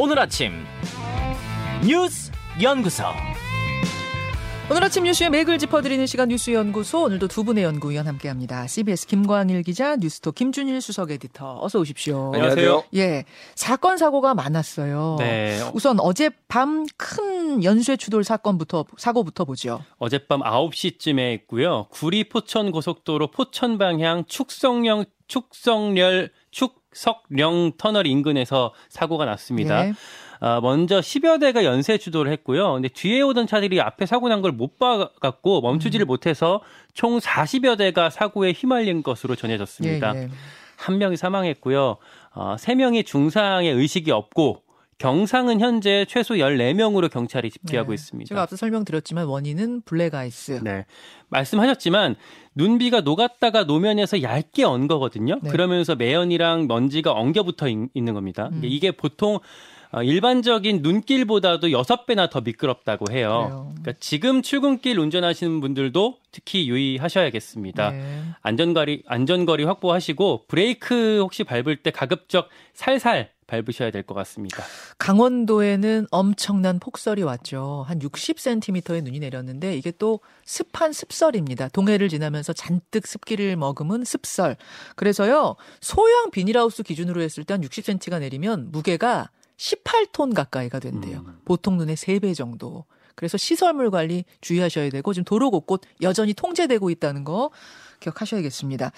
오늘 아침 뉴스 연구소. 오늘 아침 뉴스의 맥을 짚어드리는 시간 뉴스 연구소 오늘도 두 분의 연구위원 함께합니다. CBS 김광일 기자, 뉴스토 김준일 수석 에디터 어서 오십시오. 안녕하세요. 예, 사건 사고가 많았어요. 네. 우선 어젯밤 큰 연쇄 추돌 사건부터 사고부터 보죠. 어젯밤 9시쯤에 했고요. 구리 포천 고속도로 포천 방향 축성령 축성렬 축석령 터널 인근에서 사고가 났습니다. 예. 아, 먼저 10여 대가 연쇄 추돌을 했고요. 근데 뒤에 오던 차들이 앞에 사고 난 걸 못 봐갖고 멈추지를 음. 못해서 총 40여 대가 사고에 휘말린 것으로 전해졌습니다. 예, 예. 한 명이 사망했고요. 어, 3명이 중상의 의식이 없고 경상은 현재 최소 14명으로 경찰이 집계하고 네. 있습니다. 제가 앞서 설명드렸지만 원인은 블랙아이스. 네. 말씀하셨지만 눈비가 녹았다가 노면에서 얇게 언 거거든요. 네. 그러면서 매연이랑 먼지가 엉겨 붙어 있- 있는 겁니다. 음. 이게 보통 어, 일반적인 눈길보다도 6배나 더 미끄럽다고 해요. 그래요. 그러니까 지금 출근길 운전하시는 분들도 특히 유의하셔야겠습니다. 네. 안전거리 안전거리 확보하시고 브레이크 혹시 밟을 때 가급적 살살 밟으셔야 될 것 같습니다. 강원도에는 엄청난 폭설이 왔죠. 한 60cm의 눈이 내렸는데 이게 또 습한 습설입니다. 동해를 지나면서 잔뜩 습기를 머금은 습설. 그래서요, 소형 비닐하우스 기준으로 했을 때 한 60cm가 내리면 무게가 18톤 가까이가 된대요. 음. 보통 눈의 3배 정도. 그래서 시설물 관리 주의하셔야 되고 지금 도로 곳곳 여전히 통제되고 있다는 거 기억하셔야겠습니다.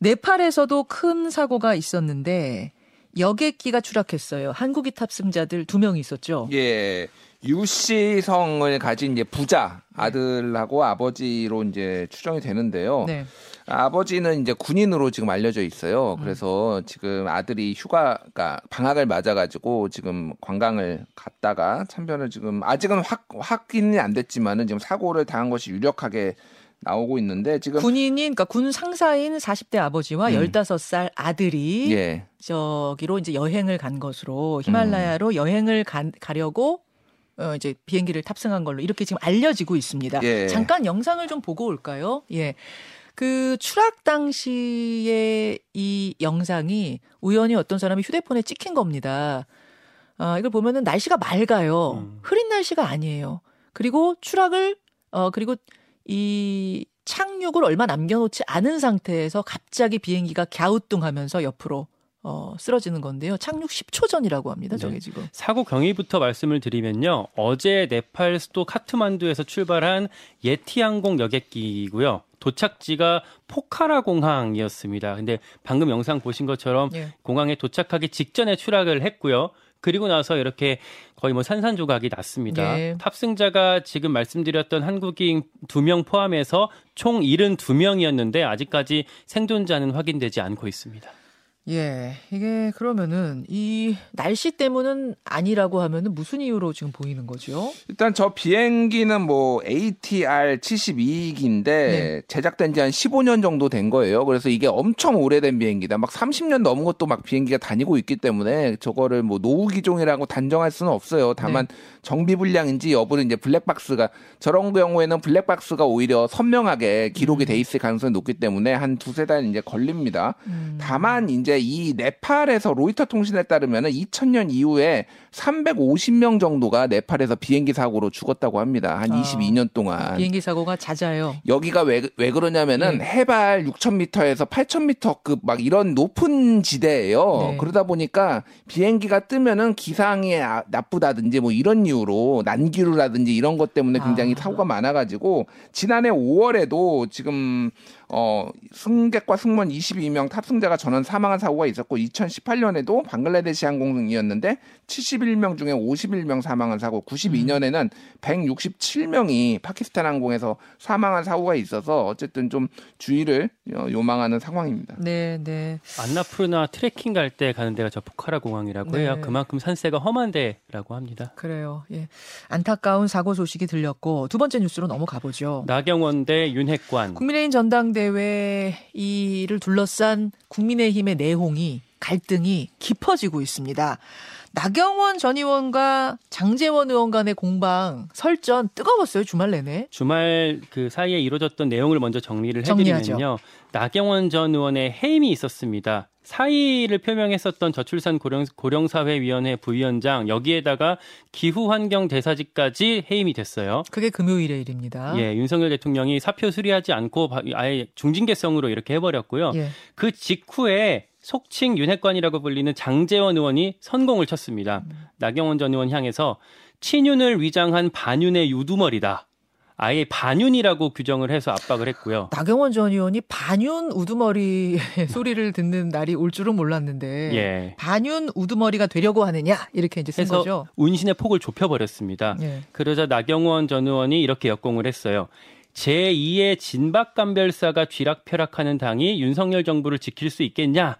네팔에서도 큰 사고가 있었는데 여객기가 추락했어요. 한국인 탑승자들 두 명이 있었죠. 예. 유씨 성을 가진 이제 부자 아들하고 아버지로 이제 추정이 되는데요. 네. 아버지는 이제 군인으로 지금 알려져 있어요. 그래서 지금 아들이 휴가가 방학을 맞아가지고 지금 관광을 갔다가 참변을 지금 아직은 확 확인이 안 됐지만은 지금 사고를 당한 것이 유력하게 나오고 있는데 지금 군인인 그러니까 군 상사인 40대 아버지와 음. 15살 아들이 예. 저기로 이제 여행을 간 것으로 히말라야로 여행을 가, 가려고 어 이제 비행기를 탑승한 걸로 이렇게 지금 알려지고 있습니다. 예. 잠깐 영상을 좀 보고 올까요? 예. 그 추락 당시에 이 영상이 우연히 어떤 사람이 휴대폰에 찍힌 겁니다. 아, 이걸 보면은 날씨가 맑아요. 음. 흐린 날씨가 아니에요. 그리고 추락을 어 그리고 이 착륙을 얼마 남겨놓지 않은 상태에서 갑자기 비행기가 갸우뚱하면서 옆으로 어 쓰러지는 건데요. 착륙 10초 전이라고 합니다. 저게 네. 지금. 사고 경위부터 말씀을 드리면요. 어제 네팔 수도 카트만두에서 출발한 예티 항공 여객기이고요. 도착지가 포카라 공항이었습니다. 근데 방금 영상 보신 것처럼 예. 공항에 도착하기 직전에 추락을 했고요. 그리고 나서 이렇게 거의 뭐 산산조각이 났습니다. 예. 탑승자가 지금 말씀드렸던 한국인 두 명 포함해서 총 72명이었는데 아직까지 생존자는 확인되지 않고 있습니다. 예, 이게 그러면은 이 날씨 때문은 아니라고 하면은 무슨 이유로 지금 보이는 거죠? 일단 저 비행기는 뭐 ATR 72기인데 네. 제작된 지 한 15년 정도 된 거예요. 그래서 이게 엄청 오래된 비행기다. 막 30년 넘은 것도 막 비행기가 다니고 있기 때문에 저거를 뭐 노후 기종이라고 단정할 수는 없어요. 다만 정비 불량인지 여부는 이제 블랙박스가 저런 경우에는 블랙박스가 오히려 선명하게 기록이 돼 있을 가능성이 높기 때문에 한 두세 달 이제 걸립니다. 음. 다만 이제 이 네팔에서 로이터 통신에 따르면은 2000년 이후에 350명 정도가 네팔에서 비행기 사고로 죽었다고 합니다. 한 아. 22년 동안. 비행기 사고가 잦아요. 여기가 왜, 왜 그러냐면은 네. 해발 6,000m에서 8,000m급 막 이런 높은 지대예요. 네. 그러다 보니까 비행기가 뜨면은 기상이 아- 나쁘다든지 뭐 이런 이유로 난기류라든지 이런 것 때문에 굉장히 아. 사고가 많아가지고 지난해 5월에도 지금 어 승객과 승무원 22명 탑승자가 전원 사망한 사고가 있었고 2018년에도 방글라데시 항공이었는데 71명 중에 51명 사망한 사고 92년에는 167명이 파키스탄 항공에서 사망한 사고가 있어서 어쨌든 좀 주의를 어, 요망하는 상황입니다. 네, 네. 안나푸르나 트레킹 갈 때 가는 데가 저 포카라 공항이라고 네. 해요. 그만큼 산세가 험한 데라고 합니다. 그래요. 예. 안타까운 사고 소식이 들렸고 두 번째 뉴스로 넘어가 보죠. 나경원 대 윤핵관. 국민의힘 전당대회 이를 둘러싼 국민의힘의 내홍이 갈등이 깊어지고 있습니다. 나경원 전 의원과 장재원 의원 간의 공방 설전 뜨거웠어요 주말 내내. 주말 그 사이에 이루어졌던 내용을 먼저 정리를 정리하죠. 해드리면요. 나경원 전 의원의 해임이 있었습니다. 사의를 표명했었던 저출산 고령, 고령 사회위원회 부위원장 여기에다가 기후환경 대사직까지 해임이 됐어요. 그게 금요일의 일입니다. 예, 윤석열 대통령이 사표 수리하지 않고 바- 아예 중징계성으로 이렇게 해버렸고요. 예. 그 직후에 속칭 윤핵관이라고 불리는 장재원 의원이 선공을 쳤습니다. 나경원 전 의원 향해서 친윤을 위장한 반윤의 유두머리다. 아예 반윤이라고 규정을 해서 압박을 했고요. 나경원 전 의원이 반윤 우두머리 소리를 듣는 날이 올 줄은 몰랐는데 예. 반윤 우두머리가 되려고 하느냐 이렇게 이제 쓴 거죠. 운신의 폭을 좁혀버렸습니다. 예. 그러자 나경원 전 의원이 이렇게 역공을 했어요. 제2의 진박감별사가 쥐락펴락하는 당이 윤석열 정부를 지킬 수 있겠냐?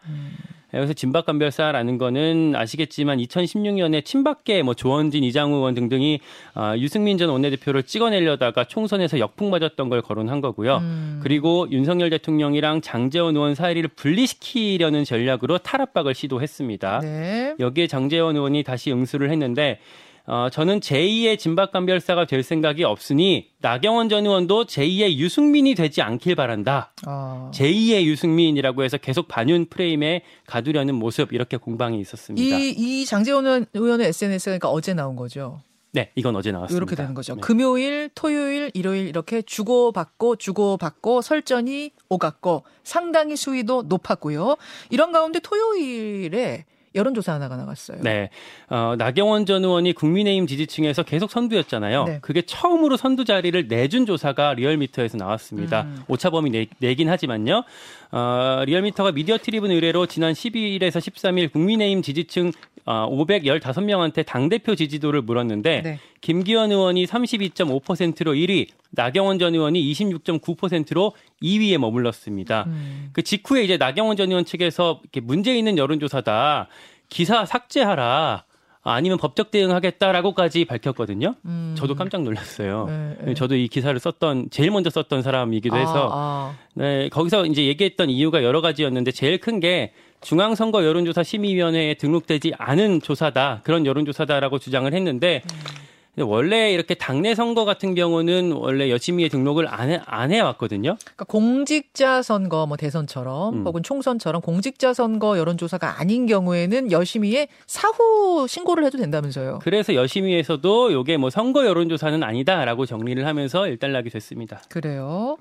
여기서 진박감별사라는 거는 아시겠지만 2016년에 친박계 뭐 조원진, 이장우 의원 등등이 아, 유승민 전 원내대표를 찍어내려다가 총선에서 역풍 맞았던 걸 거론한 거고요. 음. 그리고 윤석열 대통령이랑 장재원 의원 사이를 분리시키려는 전략으로 탈압박을 시도했습니다. 네. 여기에 장재원 의원이 다시 응수를 했는데 어, 저는 제2의 진박감별사가 될 생각이 없으니 나경원 전 의원도 제2의 유승민이 되지 않길 바란다. 아. 제2의 유승민이라고 해서 계속 반윤 프레임에 가두려는 모습 이렇게 공방이 있었습니다. 이, 이 장재원 의원의 SNS가 그러니까 어제 나온 거죠. 네, 이건 어제 나왔습니다. 이렇게 되는 거죠. 네. 금요일, 토요일, 일요일 이렇게 주고받고 주고받고 설전이 오갔고 상당히 수위도 높았고요. 이런 가운데 토요일에 여론조사 하나가 나갔어요. 네. 어, 나경원 전 의원이 국민의힘 지지층에서 계속 선두였잖아요. 네. 그게 처음으로 선두 자리를 내준 조사가 리얼미터에서 나왔습니다. 음. 오차범위 내, 내긴 하지만요. 어, 리얼미터가 미디어트리뷴 의뢰로 지난 12일에서 13일 국민의힘 지지층 어, 515명한테 당대표 지지도를 물었는데 네. 김기현 의원이 32.5%로 1위, 나경원 전 의원이 26.9%로 2위에 머물렀습니다. 음. 그 직후에 이제 나경원 전 의원 측에서 이렇게 문제 있는 여론조사다. 기사 삭제하라. 아니면 법적 대응하겠다라고까지 밝혔거든요. 음. 저도 깜짝 놀랐어요. 네, 네. 저도 이 기사를 썼던 제일 먼저 썼던 사람이기도 해서 아, 네, 거기서 이제 얘기했던 이유가 여러 가지였는데 제일 큰 게 중앙선거 여론조사 심의위원회에 등록되지 않은 조사다 그런 여론조사다라고 주장을 했는데 근데 원래 이렇게 당내 선거 같은 경우는 원래 여심위에 등록을 안, 해, 안 해왔거든요. 그러니까 공직자 선거 뭐 대선처럼 음. 혹은 총선처럼 공직자 선거 여론조사가 아닌 경우에는 열심히에 사후 신고를 해도 된다면서요. 그래서 여심위에서도 요게 뭐 선거 여론조사는 아니다라고 정리를 하면서 일단락이 됐습니다. 그래요.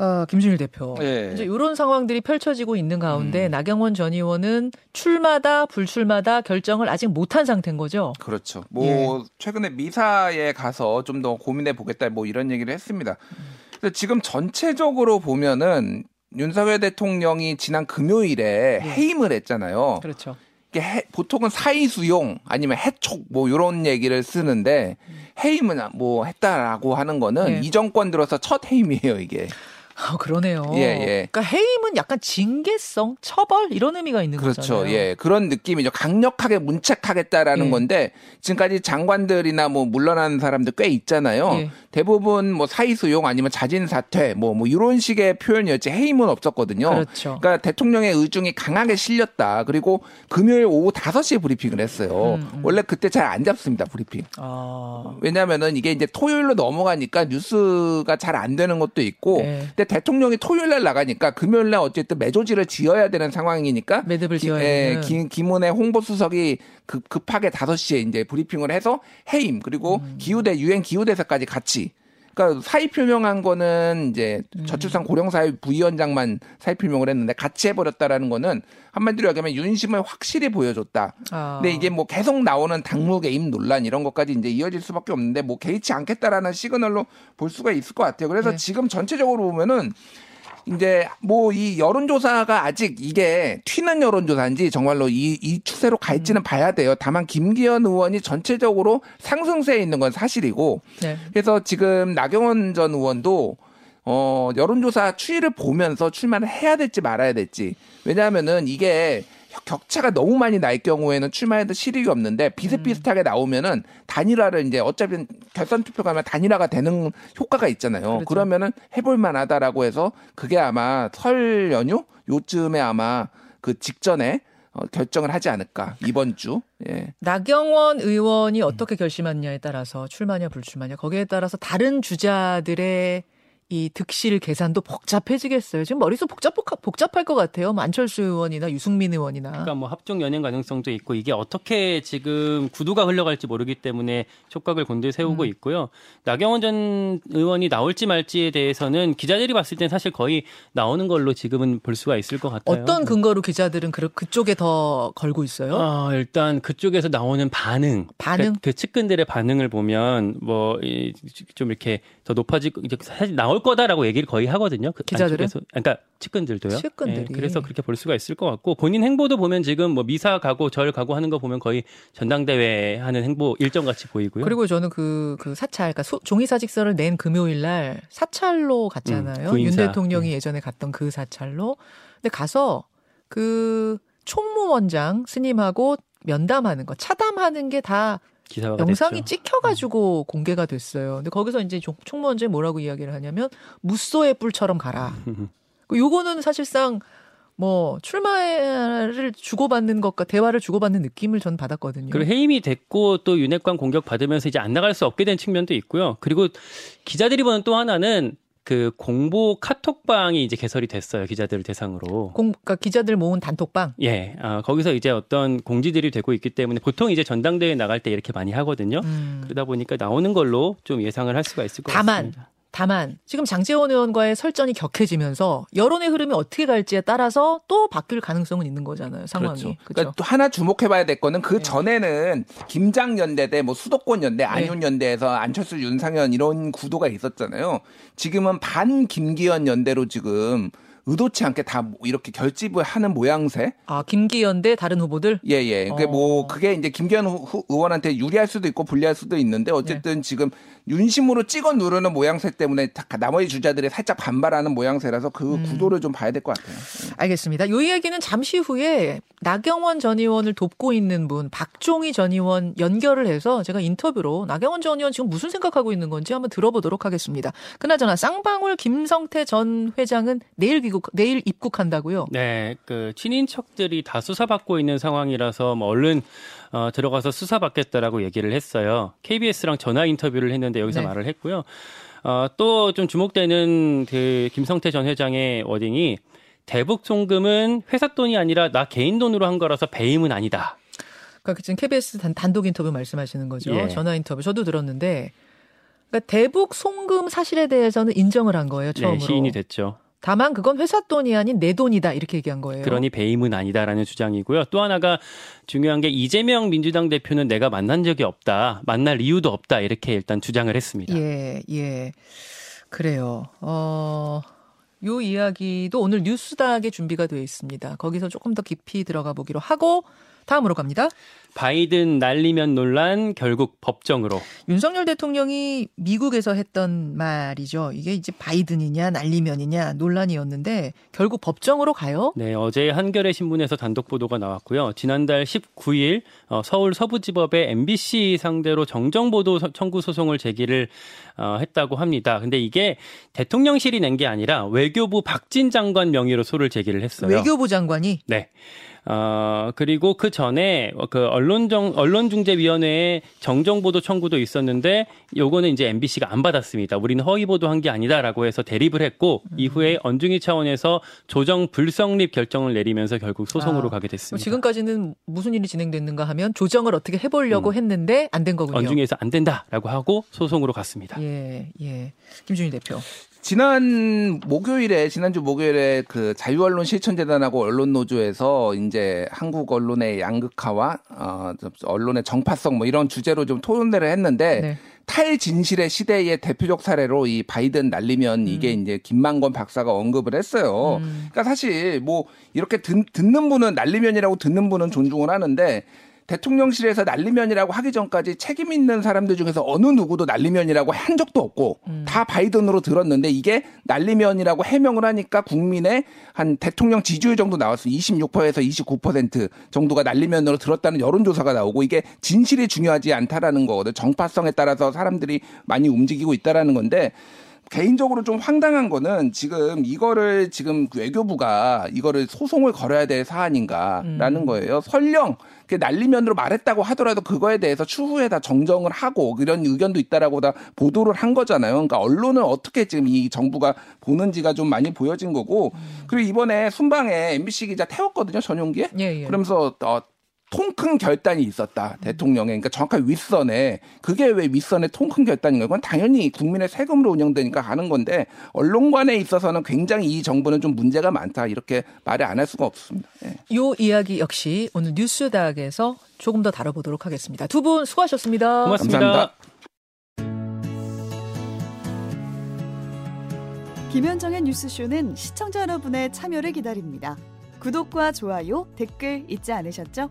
어, 김준일 대표. 예. 이제 이런 상황들이 펼쳐지고 있는 가운데 음. 나경원 전 의원은 출마다 불출마다 결정을 아직 못한 상태인 거죠. 그렇죠. 뭐 예. 최근에 미사에 가서 좀 더 고민해 보겠다 뭐 이런 얘기를 했습니다. 근데 지금 전체적으로 보면은 윤석열 대통령이 지난 금요일에 해임을 했잖아요. 그렇죠. 이게 해- 보통은 사의 수용 아니면 해촉 뭐 이런 얘기를 쓰는데 해임은 뭐 했다라고 하는 거는 네. 이 정권 들어서 첫 해임이에요 이게. 아, 그러네요. 예, 예. 그러니까 해임은 약간 징계성, 처벌 이런 의미가 있는 그렇죠. 거잖아요. 예. 그런 느낌이죠. 강력하게 문책하겠다라는 예. 건데 지금까지 장관들이나 뭐 물러난 사람들 꽤 있잖아요. 예. 대부분 뭐 사의 수용 아니면 자진 사퇴 뭐뭐 이런 식의 표현이었지 해임은 없었거든요. 그렇죠. 그러니까 대통령의 의중이 강하게 실렸다. 그리고 금요일 오후 5시에 브리핑을 했어요. 음, 음. 원래 그때 잘 안 잡습니다. 브리핑. 아. 왜냐면은 이게 이제 토요일로 넘어가니까 뉴스가 잘 안 되는 것도 있고 네. 근데 대통령이 토요일 날 나가니까 금요일 날 어쨌든 매조지를 지어야 되는 상황이니까 매듭을 기- 지어야 예, 되는. 기- 김은혜 홍보수석이 급, 급하게 5시에 이제 브리핑을 해서 해임 그리고 음. 기후대 유엔 기후대사까지 같이 그러니까 사의 표명한 거는 이제 음. 저출산 고령사회 부위원장만 사의 표명을 했는데 같이 해버렸다라는 거는 한마디로 얘기하면 윤심을 확실히 보여줬다. 아. 근데 이게 뭐 계속 나오는 당무 개입 논란 이런 것까지 이제 이어질 수밖에 없는데 뭐 개의치 않겠다라는 시그널로 볼 수가 있을 것 같아요. 그래서 네. 지금 전체적으로 보면은 이제 뭐 이 여론조사가 아직 이게 튀는 여론조사인지 정말로 이, 이 추세로 갈지는 봐야 돼요. 다만 김기현 의원이 전체적으로 상승세에 있는 건 사실이고 네. 그래서 지금 나경원 전 의원도 어 여론조사 추이를 보면서 출마를 해야 될지 말아야 될지 왜냐하면은 이게 격차가 너무 많이 날 경우에는 출마해도 실익이 없는데 비슷비슷하게 나오면은 단일화를 이제 어차피 결선 투표 가면 단일화가 되는 효과가 있잖아요. 그렇죠. 그러면은 해볼 만하다라고 해서 그게 아마 설 연휴 요쯤에 아마 그 직전에 어, 결정을 하지 않을까 이번 주. 예. 나경원 의원이 어떻게 결심하느냐에 따라서 출마냐 불출마냐 거기에 따라서 다른 주자들의 이 득실 계산도 복잡해지겠어요. 지금 머릿속 복잡 복잡할 것 같아요. 뭐 안철수 의원이나 유승민 의원이나. 그러니까 뭐 합종 연행 가능성도 있고 이게 어떻게 지금 구도가 흘러갈지 모르기 때문에 촉각을 곤두에 세우고 음. 있고요. 나경원 전 의원이 나올지 말지에 대해서는 기자들이 봤을 땐 사실 거의 나오는 걸로 지금은 볼 수가 있을 것 같아요. 어떤 근거로 기자들은 그, 그쪽에 더 걸고 있어요? 어, 일단 그쪽에서 나오는 반응, 반응? 그, 그 측근들의 반응을 보면 뭐 좀 이렇게 더 높아지고 사실 나올 거다라고 얘기를 거의 하거든요. 그 기자들은? 안쪽에서. 그러니까 측근들도요. 측근들이. 예, 그래서 그렇게 볼 수가 있을 것 같고 본인 행보도 보면 지금 뭐 미사 가고 절 가고 하는 거 보면 거의 전당대회 하는 행보 일정 같이 보이고요. 그리고 저는 그, 그 사찰, 그러니까 소- 종이 사직서를 낸 금요일 날 사찰로 갔잖아요. 음. 윤 대통령이 예전에 갔던 그 사찰로. 근데 가서 그 총무원장 스님하고 면담하는 거, 차담하는 게 다 기사가 영상이 됐죠. 찍혀가지고 공개가 됐어요. 근데 거기서 이제 총- 총무원장이 뭐라고 이야기를 하냐면 무소의 뿔처럼 가라. 그 요거는 사실상 뭐 출마를 주고받는 것과 대화를 주고받는 느낌을 전 받았거든요. 그리고 해임이 됐고 또 윤핵관 공격 받으면서 이제 안 나갈 수 없게 된 측면도 있고요. 그리고 기자들이 보는 또 하나는 그 공보 카톡방이 이제 개설이 됐어요. 기자들을 대상으로. 공, 그러니까 기자들 모은 단톡방. 예, 아, 거기서 이제 어떤 공지들이 되고 있기 때문에 보통 이제 전당대회 나갈 때 이렇게 많이 하거든요. 음. 그러다 보니까 나오는 걸로 좀 예상을 할 수가 있을 것 다만 같습니다. 다만 지금 장재원 의원과의 설전이 격해지면서 여론의 흐름이 어떻게 갈지에 따라서 또 바뀔 가능성은 있는 거잖아요. 상황이. 그렇죠. 그렇죠. 그러니까 또 하나 주목해봐야 될 거는 그 네. 전에는 김장 연대 대, 뭐 수도권 연대, 안윤 연대에서 안철수, 윤상현 이런 구도가 있었잖아요. 지금은 반 김기현 연대로 지금 의도치 않게 다뭐 이렇게 결집을 하는 모양새. 아 김기현 대 다른 후보들. 예, 예. 그게 어. 뭐, 그게 이제 김기현 후- 후- 의원한테 유리할 수도 있고 불리할 수도 있는데 어쨌든 네. 지금 윤심으로 찍어 누르는 모양새 때문에 다- 나머지 주자들이 살짝 반발하는 모양새라서 그 음. 구도를 좀 봐야 될 것 같아요. 알겠습니다. 이 이야기는 잠시 후에 나경원 전 의원을 돕고 있는 분 박종희 전 의원 연결을 해서 제가 인터뷰로 나경원 전 의원 지금 무슨 생각하고 있는 건지 한번 들어보도록 하겠습니다. 그나저나 쌍방울 김성태 전 회장은 내일 귀국 내일 입국한다고요. 네, 그 친인척들이 다 수사받고 있는 상황이라서 뭐 얼른 어, 들어가서 수사받겠다라고 얘기를 했어요. KBS랑 전화 인터뷰를 했는데 여기서 네. 말을 했고요. 어, 또 좀 주목되는 그 김성태 전 회장의 워딩이 대북 송금은 회사 돈이 아니라 나 개인 돈으로 한 거라서 배임은 아니다. 그러니까 지금 KBS 단, 단독 인터뷰 말씀하시는 거죠. 예. 전화 인터뷰 저도 들었는데 그러니까 대북 송금 사실에 대해서는 인정을 한 거예요. 처음으로. 네, 시인이 됐죠. 다만 그건 회사 돈이 아닌 내 돈이다 이렇게 얘기한 거예요. 그러니 배임은 아니다라는 주장이고요. 또 하나가 중요한 게 이재명 민주당 대표는 내가 만난 적이 없다, 만날 이유도 없다 이렇게 일단 주장을 했습니다. 예, 예. 그래요. 어, 요 이야기도 오늘 뉴스닥에 준비가 되어 있습니다. 거기서 조금 더 깊이 들어가 보기로 하고 다음으로 갑니다. 바이든 날리면 논란 결국 법정으로. 윤석열 대통령이 미국에서 했던 말이죠. 이게 이제 바이든이냐 날리면이냐 논란이었는데 결국 법정으로 가요. 네, 어제 한겨레 신문에서 단독 보도가 나왔고요. 지난달 19일 어, 서울 서부지법에 MBC 상대로 정정 보도 서- 청구 소송을 제기를 어, 했다고 합니다. 근데 이게 대통령실이 낸 게 아니라 외교부 박진 장관 명의로 소를 제기를 했어요. 외교부 장관이 네. 어, 그리고 그 전에 그 언론정, 언론중재위원회에 정정보도 청구도 있었는데 요거는 이제 MBC가 안 받았습니다. 우리는 허위 보도한 게 아니다라고 해서 대립을 했고 이후에 언중위 차원에서 조정 불성립 결정을 내리면서 결국 소송으로 아, 가게 됐습니다. 지금까지는 무슨 일이 진행됐는가 하면 조정을 어떻게 해보려고 했는데 안 된 거군요. 언중위에서 안 된다라고 하고 소송으로 갔습니다. 예, 예. 김준희 대표. 지난 목요일에 지난주 목요일에 그 자유언론 실천재단하고 언론노조에서 이제 한국 언론의 양극화와 어 언론의 정파성 뭐 이런 주제로 좀 토론회를 했는데 네. 탈진실의 시대의 대표적 사례로 이 바이든 날리면 이게 이제 김만권 박사가 언급을 했어요. 음. 그러니까 사실 뭐 이렇게 듣, 듣는 분은 날리면이라고 듣는 분은 존중을 하는데 대통령실에서 날리면이라고 하기 전까지 책임 있는 사람들 중에서 어느 누구도 날리면이라고 한 적도 없고 다 바이든으로 들었는데 이게 날리면이라고 해명을 하니까 국민의 한 대통령 지지율 정도 나왔어요. 26%에서 29% 정도가 날리면으로 들었다는 여론조사가 나오고 이게 진실이 중요하지 않다라는 거거든. 정파성에 따라서 사람들이 많이 움직이고 있다라는 건데 개인적으로 좀 황당한 거는 지금 이거를 지금 외교부가 이거를 소송을 걸어야 될 사안인가라는 음. 거예요. 설령 그 난리면으로 말했다고 하더라도 그거에 대해서 추후에 다 정정을 하고 이런 의견도 있다라고 다 보도를 한 거잖아요. 그러니까 언론은 어떻게 지금 이 정부가 보는지가 좀 많이 보여진 거고 그리고 이번에 순방에 MBC 기자 태웠거든요 전용기에. 예, 예. 그러면서 어, 통큰 결단이 있었다 대통령의 그러니까 정확하게 윗선에 그게 왜 윗선에 통큰 결단인가 그건 당연히 국민의 세금으로 운영되니까 하는 건데 언론관에 있어서는 굉장히 이 정부는 좀 문제가 많다 이렇게 말을 안 할 수가 없습니다. 예. 요 이야기 역시 오늘 뉴스닥에서 조금 더 다뤄보도록 하겠습니다. 두 분 수고하셨습니다. 고맙습니다. 감사합니다. 김현정의 뉴스쇼는 시청자 여러분의 참여를 기다립니다. 구독과 좋아요, 댓글 잊지 않으셨죠?